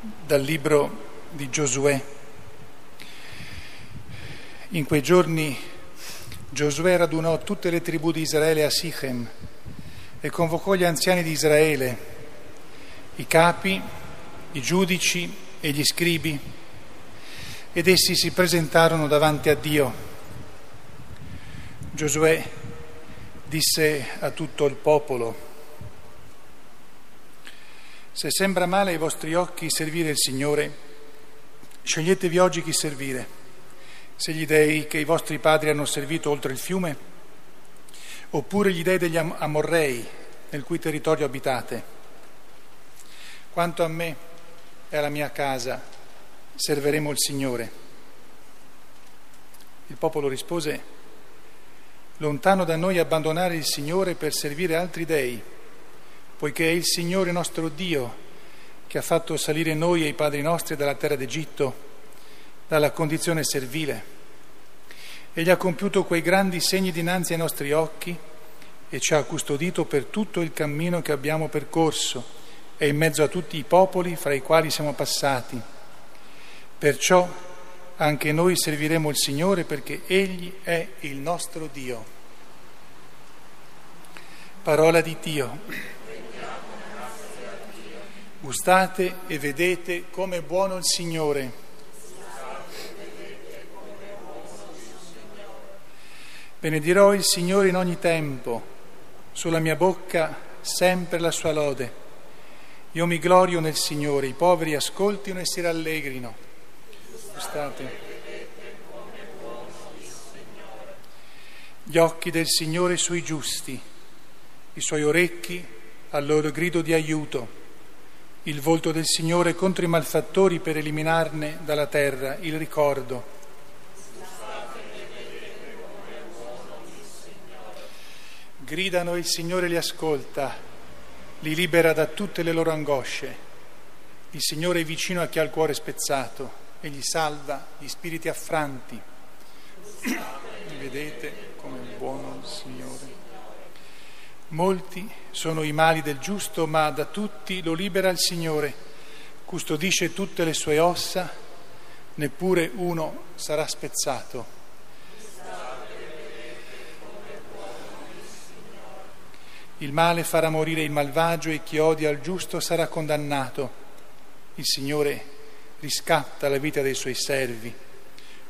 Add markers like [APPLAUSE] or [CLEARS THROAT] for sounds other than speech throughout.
dal libro di Giosuè. In quei giorni Giosuè radunò tutte le tribù di Israele a Sichem e convocò gli anziani di Israele, i capi, i giudici e gli scribi, ed essi si presentarono davanti a Dio. Giosuè disse a tutto il popolo, se sembra male ai vostri occhi servire il Signore, sceglietevi oggi chi servire. Se gli dei che i vostri padri hanno servito oltre il fiume, oppure gli dei degli Amorrei, nel cui territorio abitate. Quanto a me e alla mia casa, serviremo il Signore. Il popolo rispose, lontano da noi abbandonare il Signore per servire altri dei poiché è il Signore nostro Dio che ha fatto salire noi e i padri nostri dalla terra d'Egitto, dalla condizione servile. Egli ha compiuto quei grandi segni dinanzi ai nostri occhi e ci ha custodito per tutto il cammino che abbiamo percorso e in mezzo a tutti i popoli fra i quali siamo passati. Perciò anche noi serviremo il Signore perché Egli è il nostro Dio. Parola di Dio. Gustate e vedete come buono il Signore. Benedirò il Signore in ogni tempo, sulla mia bocca sempre la sua lode. Io mi glorio nel Signore, i poveri ascoltino e si rallegrino. Gustate. Gli occhi del Signore sui giusti, i suoi orecchi al loro grido di aiuto il volto del Signore contro i malfattori per eliminarne dalla terra il ricordo. Gridano e il Signore li ascolta, li libera da tutte le loro angosce. Il Signore è vicino a chi ha il cuore spezzato e gli salva gli spiriti affranti. [CLEARS THROAT] Vedete come è buono il Signore. Molti sono i mali del giusto, ma da tutti lo libera il Signore, custodisce tutte le sue ossa, neppure uno sarà spezzato. Il male farà morire il malvagio e chi odia il giusto sarà condannato. Il Signore riscatta la vita dei suoi servi.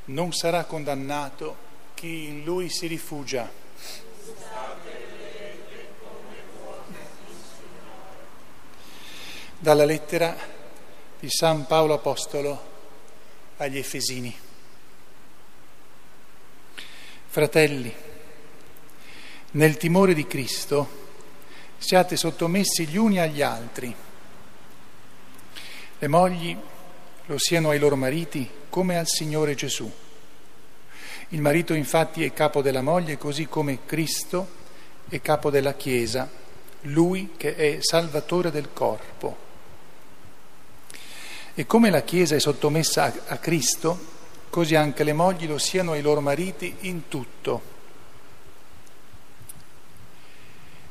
Non sarà condannato chi in lui si rifugia. Dalla lettera di San Paolo Apostolo agli Efesini. Fratelli, nel timore di Cristo siate sottomessi gli uni agli altri. Le mogli lo siano ai loro mariti come al Signore Gesù. Il marito infatti è capo della moglie così come Cristo è capo della Chiesa, lui che è salvatore del corpo. E come la Chiesa è sottomessa a, Cristo, così anche le mogli lo siano ai loro mariti in tutto.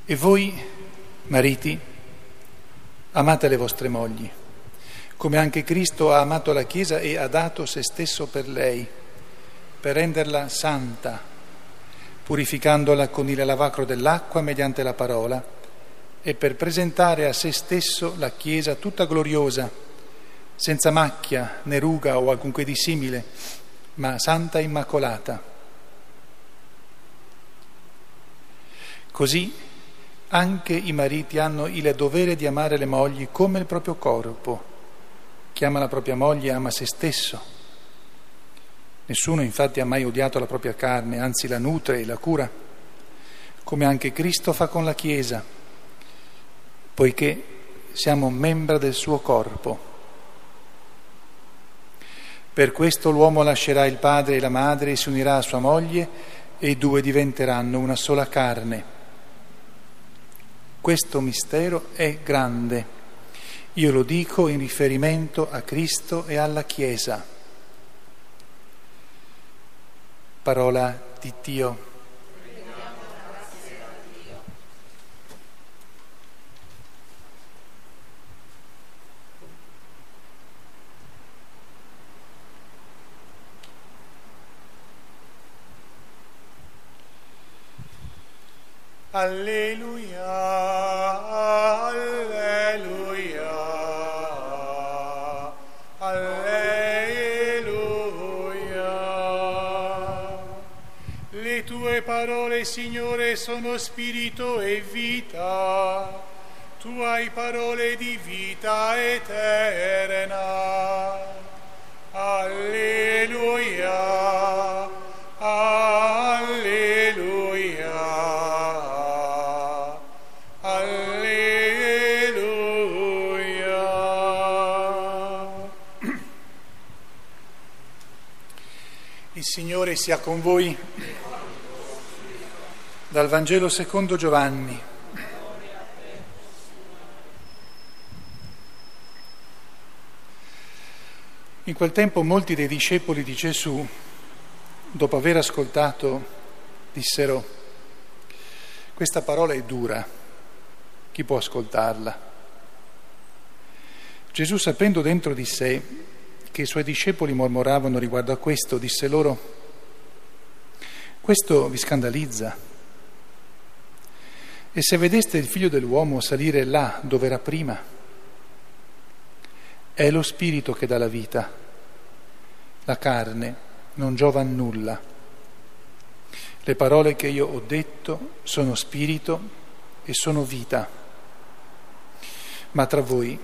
E voi, mariti, amate le vostre mogli, come anche Cristo ha amato la Chiesa e ha dato se stesso per lei, per renderla santa, purificandola con il lavacro dell'acqua mediante la parola, e per presentare a se stesso la Chiesa tutta gloriosa, senza macchia né ruga o alcunché di simile, ma santa e immacolata. Così anche i mariti hanno il dovere di amare le mogli come il proprio corpo. Chi ama la propria moglie ama se stesso. Nessuno infatti ha mai odiato la propria carne, anzi la nutre e la cura, come anche Cristo fa con la Chiesa, poiché siamo membra del suo corpo. Per questo l'uomo lascerà il padre e la madre e si unirà a sua moglie e i due diventeranno una sola carne. Questo mistero è grande. Io lo dico in riferimento a Cristo e alla Chiesa. Parola di Dio. Alleluia, alleluia, alleluia. Le tue parole, Signore, sono spirito e vita. Tu hai parole di vita eterna. Alleluia, Il Signore sia con voi. Dal Vangelo secondo Giovanni. In quel tempo molti dei discepoli di Gesù, dopo aver ascoltato, dissero, questa parola è dura, chi può ascoltarla? Gesù, sapendo dentro di sé che i suoi discepoli mormoravano riguardo a questo, disse loro, questo vi scandalizza. E se vedeste il figlio dell'uomo salire là dove era prima, è lo spirito che dà la vita, la carne non giova a nulla. Le parole che io ho detto sono spirito e sono vita, ma tra voi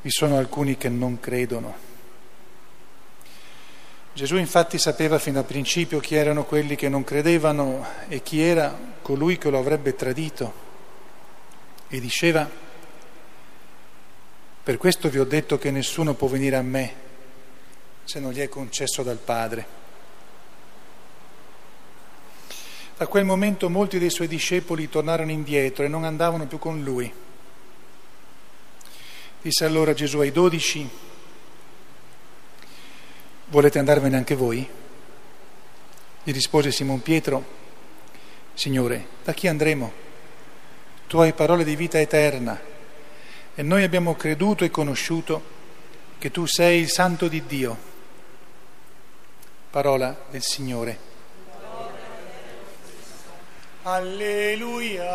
vi sono alcuni che non credono. Gesù infatti sapeva fin dal principio chi erano quelli che non credevano e chi era colui che lo avrebbe tradito e diceva, per questo vi ho detto che nessuno può venire a me se non gli è concesso dal Padre. Da quel momento molti dei suoi discepoli tornarono indietro e non andavano più con lui. Disse allora Gesù ai dodici, volete andarvene anche voi? Gli rispose Simon Pietro, Signore, da chi andremo? Tu hai parole di vita eterna e noi abbiamo creduto e conosciuto che tu sei il Santo di Dio. Parola del Signore. Alleluia,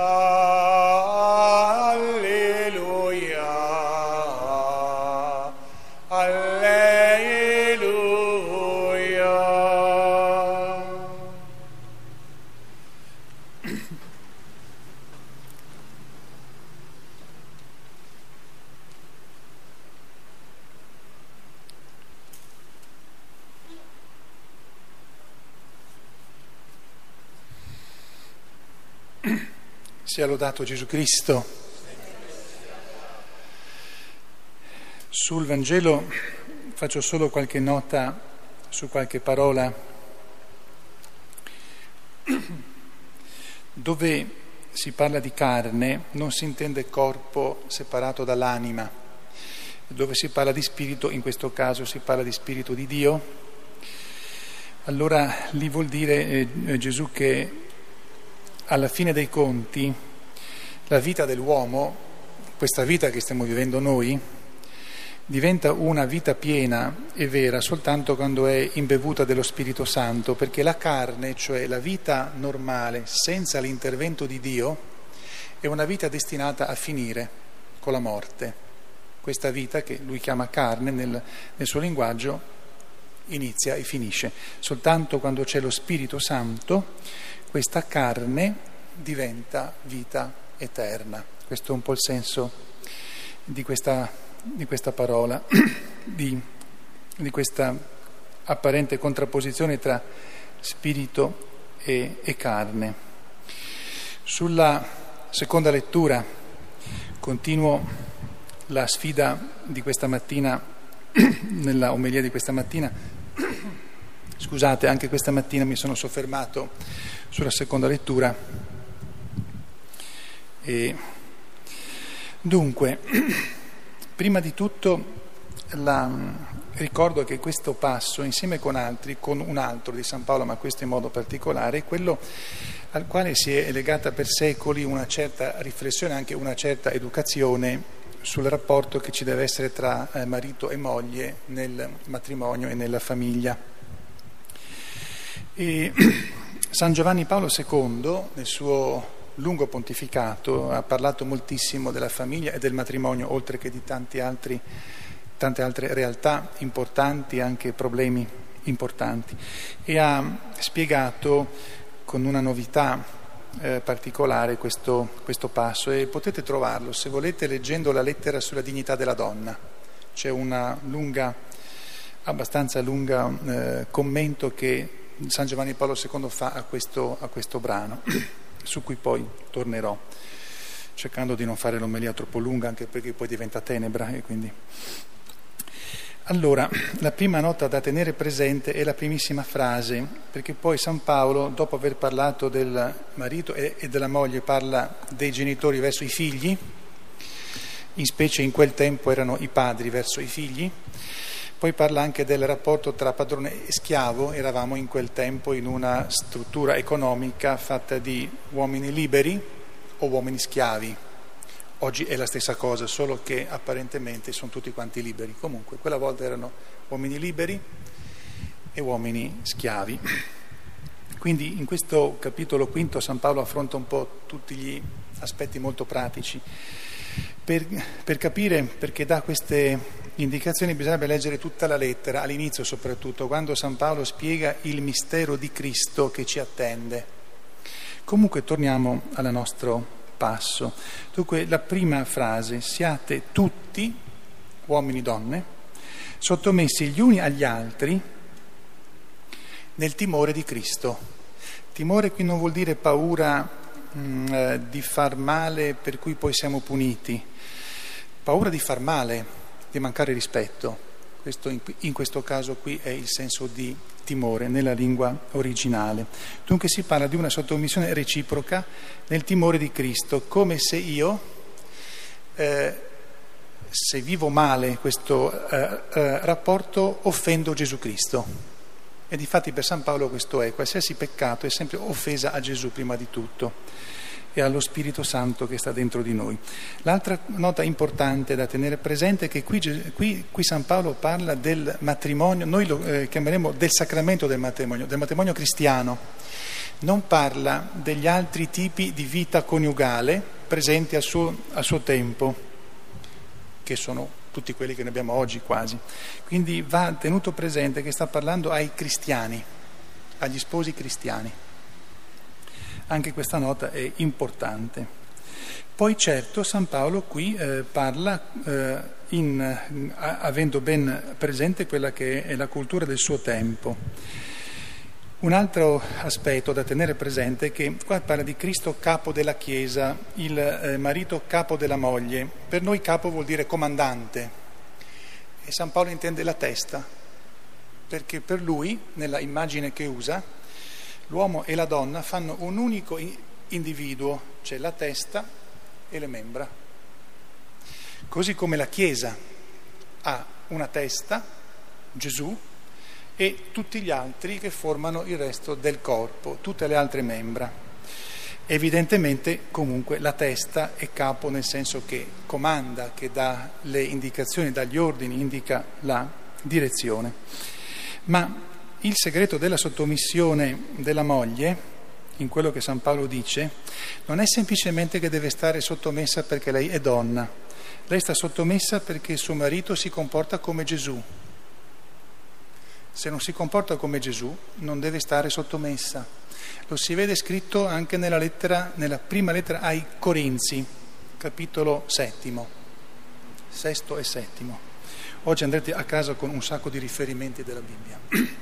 lodato Gesù Cristo. Sul Vangelo faccio solo qualche nota su qualche parola. [CLEARS THROAT] Dove si parla di carne non si intende corpo separato dall'anima. Dove si parla di spirito, in questo caso si parla di spirito di Dio. Allora lì vuol dire eh, Gesù che alla fine dei conti la vita dell'uomo, questa vita che stiamo vivendo noi, diventa una vita piena e vera soltanto quando è imbevuta dello Spirito Santo, perché la carne, cioè la vita normale, senza l'intervento di Dio, è una vita destinata a finire con la morte. Questa vita, che lui chiama carne nel, nel suo linguaggio, inizia e finisce. Soltanto quando c'è lo Spirito Santo, questa carne diventa vita eterna. Questo è un po' il senso di questa, di questa parola, [CLEARS THROAT] di, di, questa apparente contrapposizione tra spirito e, e carne. Sulla seconda lettura continuo la sfida di questa mattina, [CLEARS THROAT] nella omelia di questa mattina. [CLEARS THROAT] Scusate, anche questa mattina mi sono soffermato sulla seconda lettura. E dunque, [CLEARS THROAT] prima di tutto la, ricordo che questo passo, insieme con altri, con un altro di San Paolo, ma questo in modo particolare, è quello al quale si è legata per secoli una certa riflessione, anche una certa educazione sul rapporto che ci deve essere tra eh, marito e moglie nel matrimonio e nella famiglia. E [CLEARS THROAT] San Giovanni Paolo II, nel suo lungo pontificato, ha parlato moltissimo della famiglia e del matrimonio, oltre che di altri, tante altre realtà importanti, anche problemi importanti, e ha spiegato con una novità eh, particolare questo, questo passo e potete trovarlo, se volete, leggendo la lettera sulla dignità della donna. C'è una lunga, abbastanza lunga eh, commento che San Giovanni Paolo II fa a questo, a questo brano, [CLEARS THROAT] su cui poi tornerò, cercando di non fare l'omelia troppo lunga, anche perché poi diventa tenebra quindi... Allora, la prima nota da tenere presente è la primissima frase, perché poi San Paolo, dopo aver parlato del marito e della moglie, parla dei genitori verso i figli, in specie in quel tempo erano i padri verso i figli, poi parla anche del rapporto tra padrone e schiavo, eravamo in quel tempo in una struttura economica fatta di uomini liberi o uomini schiavi. Oggi è la stessa cosa, solo che apparentemente sono tutti quanti liberi. Comunque, quella volta erano uomini liberi e uomini schiavi. Quindi in questo capitolo quinto San Paolo affronta un po' tutti gli aspetti molto pratici. Per, per capire perché dà queste indicazioni bisognerebbe leggere tutta la lettera, all'inizio soprattutto, quando San Paolo spiega il mistero di Cristo che ci attende. Comunque torniamo al nostro passo. Dunque la prima frase, siate tutti, uomini e donne, sottomessi gli uni agli altri nel timore di Cristo. Timore qui non vuol dire paura mh, mm, eh, di far male per cui poi siamo puniti, paura di far male, di mancare rispetto. Questo in, in questo caso qui è il senso di timore nella lingua originale. Dunque si parla di una sottomissione reciproca nel timore di Cristo, come se io, eh, se vivo male questo eh, eh, rapporto, offendo Gesù Cristo. E difatti per San Paolo questo è, qualsiasi peccato è sempre offesa a Gesù prima di tutto e allo Spirito Santo che sta dentro di noi. L'altra nota importante da tenere presente è che qui, qui, qui San Paolo parla del matrimonio, noi lo eh, chiameremo del sacramento del matrimonio, del matrimonio cristiano, non parla degli altri tipi di vita coniugale presenti al suo, al suo tempo, che sono tutti quelli che ne abbiamo oggi quasi. Quindi va tenuto presente che sta parlando ai cristiani, agli sposi cristiani. Anche questa nota è importante. Poi certo San Paolo qui eh, parla eh, in, avendo ben presente quella che è la cultura del suo tempo. Un altro aspetto da tenere presente è che qua parla di Cristo capo della Chiesa, il eh, marito capo della moglie. Per noi capo vuol dire comandante e San Paolo intende la testa, perché per lui, nella immagine che usa, l'uomo e la donna fanno un unico individuo, cioè la testa e le membra. Così come la Chiesa ha una testa, Gesù, e tutti gli altri che formano il resto del corpo, tutte le altre membra. Evidentemente comunque la testa è capo nel senso che comanda, che dà le indicazioni, dà gli ordini, indica la direzione. Ma il segreto della sottomissione della moglie, in quello che San Paolo dice, non è semplicemente che deve stare sottomessa perché lei è donna, lei sta sottomessa perché suo marito si comporta come Gesù. Se non si comporta come Gesù, non deve stare sottomessa. Lo si vede scritto anche nella, lettera, nella prima lettera ai Corinzi, capitolo settimo, sesto e settimo. Oggi andrete a casa con un sacco di riferimenti della Bibbia. [CLEARS THROAT]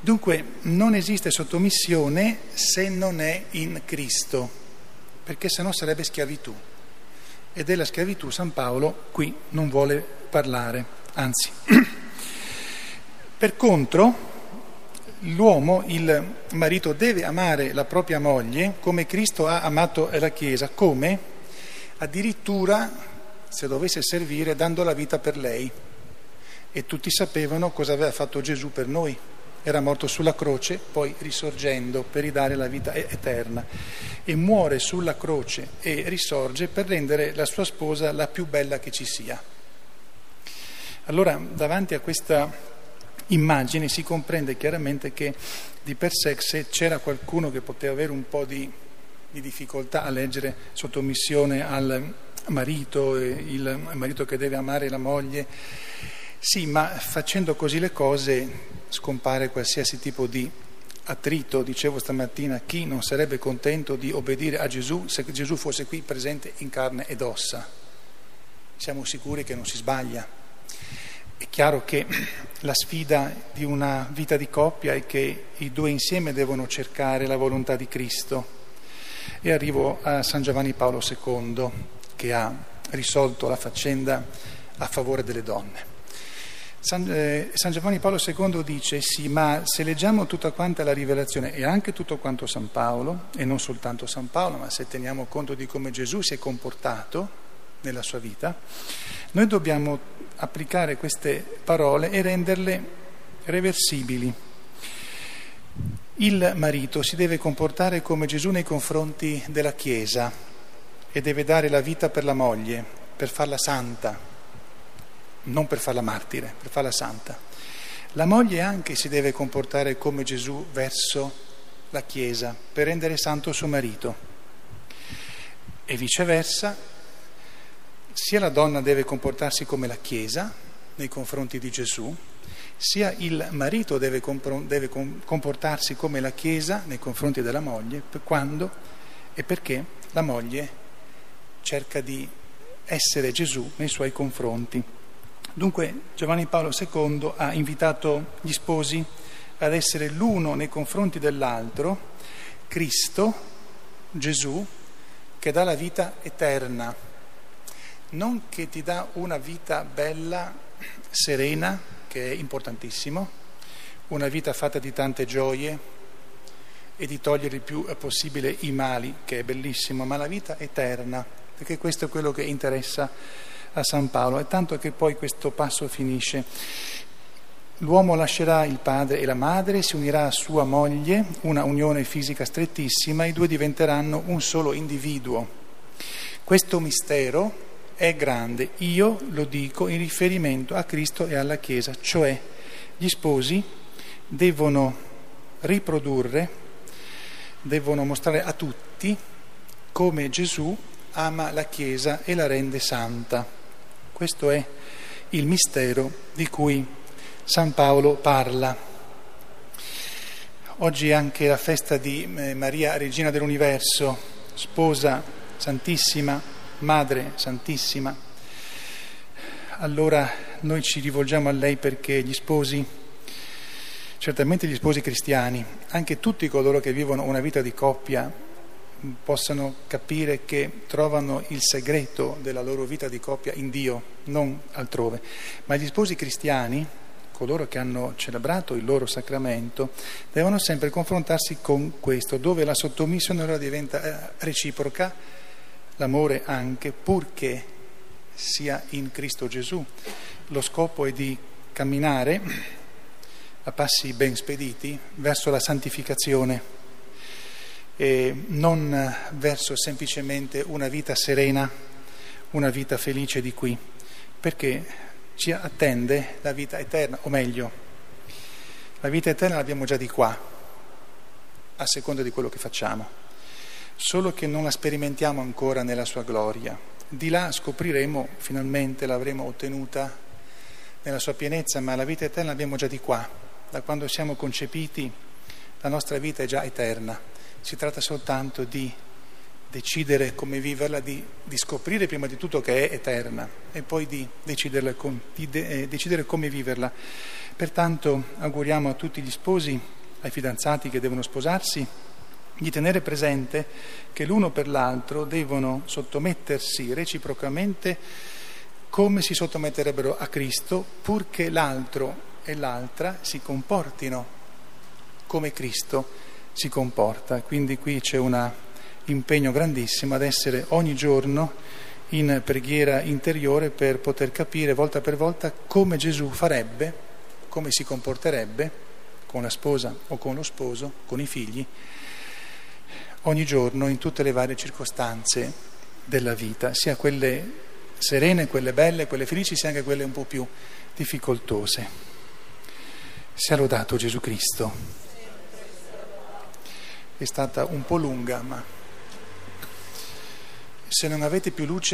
Dunque non esiste sottomissione se non è in Cristo, perché sennò sarebbe schiavitù. E della schiavitù San Paolo qui non vuole parlare, anzi. [CLEARS THROAT] Per contro, l'uomo, il marito, deve amare la propria moglie come Cristo ha amato la Chiesa, come addirittura, se dovesse servire, dando la vita per lei. E tutti sapevano cosa aveva fatto Gesù per noi era morto sulla croce, poi risorgendo per ridare la vita eterna e muore sulla croce e risorge per rendere la sua sposa la più bella che ci sia. Allora, davanti a questa immagine si comprende chiaramente che di per sé se c'era qualcuno che poteva avere un po' di di difficoltà a leggere sottomissione al marito, il marito che deve amare la moglie. Sì, ma facendo così le cose scompare qualsiasi tipo di attrito. Dicevo stamattina, chi non sarebbe contento di obbedire a Gesù se Gesù fosse qui presente in carne ed ossa? Siamo sicuri che non si sbaglia. È chiaro che la sfida di una vita di coppia è che i due insieme devono cercare la volontà di Cristo. E arrivo a San Giovanni Paolo II che ha risolto la faccenda a favore delle donne. San, eh, San, Giovanni Paolo II dice sì, ma se leggiamo tutta quanta la rivelazione e anche tutto quanto San Paolo, e non soltanto San Paolo, ma se teniamo conto di come Gesù si è comportato nella sua vita, noi dobbiamo applicare queste parole e renderle reversibili. Il marito si deve comportare come Gesù nei confronti della Chiesa e deve dare la vita per la moglie, per farla santa, non per farla martire, per farla santa. La moglie anche si deve comportare come Gesù verso la Chiesa, per rendere santo suo marito. E viceversa, sia la donna deve comportarsi come la Chiesa nei confronti di Gesù, sia il marito deve, comportarsi come la Chiesa nei confronti della moglie, quando e perché la moglie cerca di essere Gesù nei suoi confronti. Dunque Giovanni Paolo II ha invitato gli sposi ad essere l'uno nei confronti dell'altro, Cristo, Gesù, che dà la vita eterna, non che ti dà una vita bella, serena, che è importantissimo, una vita fatta di tante gioie e di togliere il più possibile i mali, che è bellissimo, ma la vita eterna, perché questo è quello che interessa a San Paolo, e tanto che poi questo passo finisce. L'uomo lascerà il padre e la madre, si unirà a sua moglie, una unione fisica strettissima, i due diventeranno un solo individuo. Questo mistero è grande. Io lo dico in riferimento a Cristo e alla Chiesa, cioè gli sposi devono riprodurre, devono mostrare a tutti come Gesù ama la Chiesa e la rende santa. Questo è il mistero di cui San Paolo parla. Oggi è anche la festa di eh, Maria, Regina dell'Universo, sposa santissima Madre Santissima, allora noi ci rivolgiamo a lei perché gli sposi, certamente gli sposi cristiani, anche tutti coloro che vivono una vita di coppia, possano capire che trovano il segreto della loro vita di coppia in Dio, non altrove. Ma gli sposi cristiani, coloro che hanno celebrato il loro sacramento, devono sempre confrontarsi con questo, dove la sottomissione allora diventa eh, reciproca l'amore anche purché sia in Cristo Gesù. Lo scopo è di camminare a passi ben spediti verso la santificazione e non verso semplicemente una vita serena, una vita felice di qui, perché ci attende la vita eterna, o meglio, la vita eterna l'abbiamo già di qua, a seconda di quello che facciamo solo che non la sperimentiamo ancora nella sua gloria. Di là scopriremo, finalmente l'avremo ottenuta nella sua pienezza, ma la vita eterna l'abbiamo già di qua. Da quando siamo concepiti la nostra vita è già eterna. Si tratta soltanto di decidere come viverla, di, di scoprire prima di tutto che è eterna e poi di, con, di de, eh, decidere come viverla. Pertanto auguriamo a tutti gli sposi, ai fidanzati che devono sposarsi, di tenere presente che l'uno per l'altro devono sottomettersi reciprocamente come si sottometterebbero a Cristo, purché l'altro e l'altra si comportino come Cristo si comporta. Quindi qui c'è un impegno grandissimo ad essere ogni giorno in preghiera interiore per poter capire volta per volta come Gesù farebbe, come si comporterebbe con la sposa o con lo sposo, con i figli, ogni giorno in tutte le varie circostanze della vita, sia quelle serene, quelle belle, quelle felici, sia anche quelle un po' più difficoltose. Sia lodato Gesù Cristo è stata un po' lunga, ma se non avete più luce...